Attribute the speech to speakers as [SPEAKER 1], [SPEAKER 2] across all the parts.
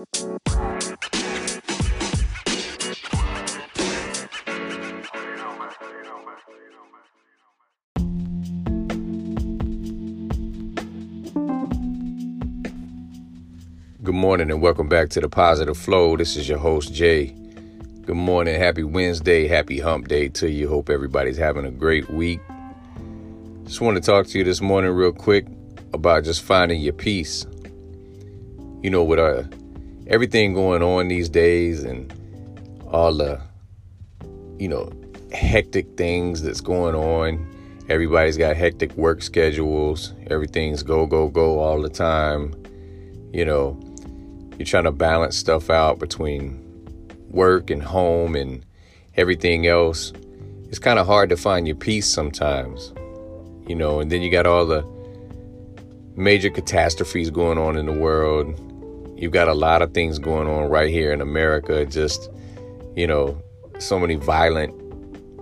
[SPEAKER 1] Good morning and welcome back to the Positive Flow. This is your host, Jay. Good morning. Happy Wednesday. Happy hump day to you. Hope everybody's having a great week. Just want to talk to you this morning, real quick, about just finding your peace. You know, with uh, everything going on these days and all the, you know, hectic things that's going on, everybody's got hectic work schedules. Everything's go, go, go all the time. You know, you're trying to balance stuff out between work and home and everything else. It's kind of hard to find your peace sometimes, you know, and then you got all the major catastrophes going on in the world. You've got a lot of things going on right here in America, just, you know, so many violent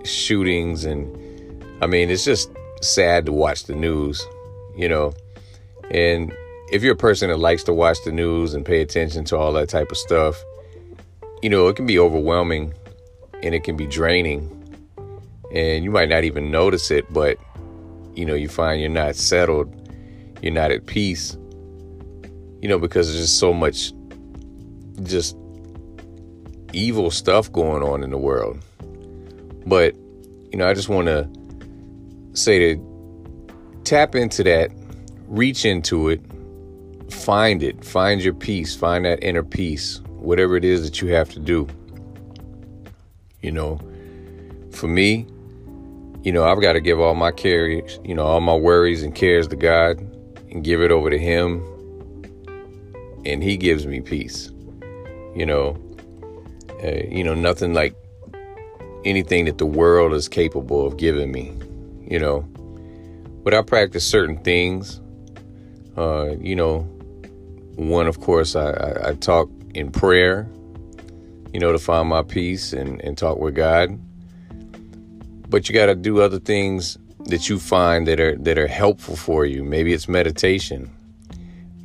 [SPEAKER 1] shootings. And I mean, it's just sad to watch the news, you know, and if you're a person that likes to watch the news and pay attention to all that type of stuff, you know, it can be overwhelming and it can be draining. And you might not even notice it, but you know, you find you're not settled, you're not at peace. You know, because there's just so much just evil stuff going on in the world. But, you know, I just want to say to tap into that, reach into it, find it, find your peace, find that inner peace, whatever it is that you have to do. You know, for me, you know, I've got to give all my cares, you know, all my worries and cares to God and give it over to Him. And He gives me peace. You know, uh, you know, nothing like anything that the world is capable of giving me, you know. But I practice certain things, uh, you know, one, of course, I, I, I talk in prayer, you know, to find my peace and, and talk with God. But you got to do other things that you find that are that are helpful for you. Maybe it's meditation.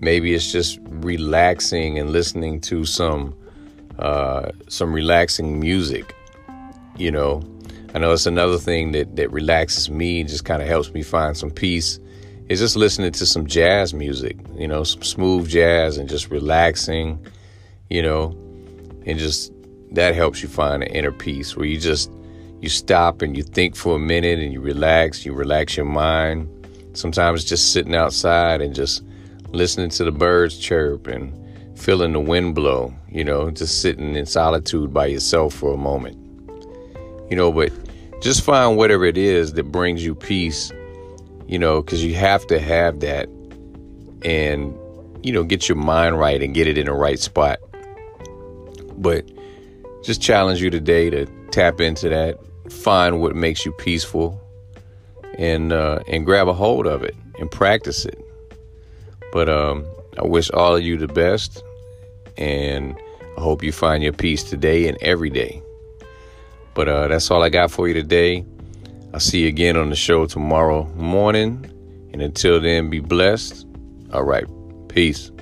[SPEAKER 1] Maybe it's just relaxing and listening to some uh, some relaxing music. You know, I know it's another thing that that relaxes me, and just kind of helps me find some peace is just listening to some jazz music, you know, some smooth jazz and just relaxing, you know, and just that helps you find an inner peace where you just you stop and you think for a minute and you relax, you relax your mind. Sometimes just sitting outside and just listening to the birds chirp and feeling the wind blow, you know, just sitting in solitude by yourself for a moment. You know, but just find whatever it is that brings you peace you know, because you have to have that and, you know, get your mind right and get it in the right spot. But just challenge you today to tap into that, find what makes you peaceful, and uh, and grab a hold of it and practice it. But um, I wish all of you the best, and I hope you find your peace today and every day. But uh, that's all I got for you today. I'll see you again on the show tomorrow morning. And until then, be blessed. All right. Peace.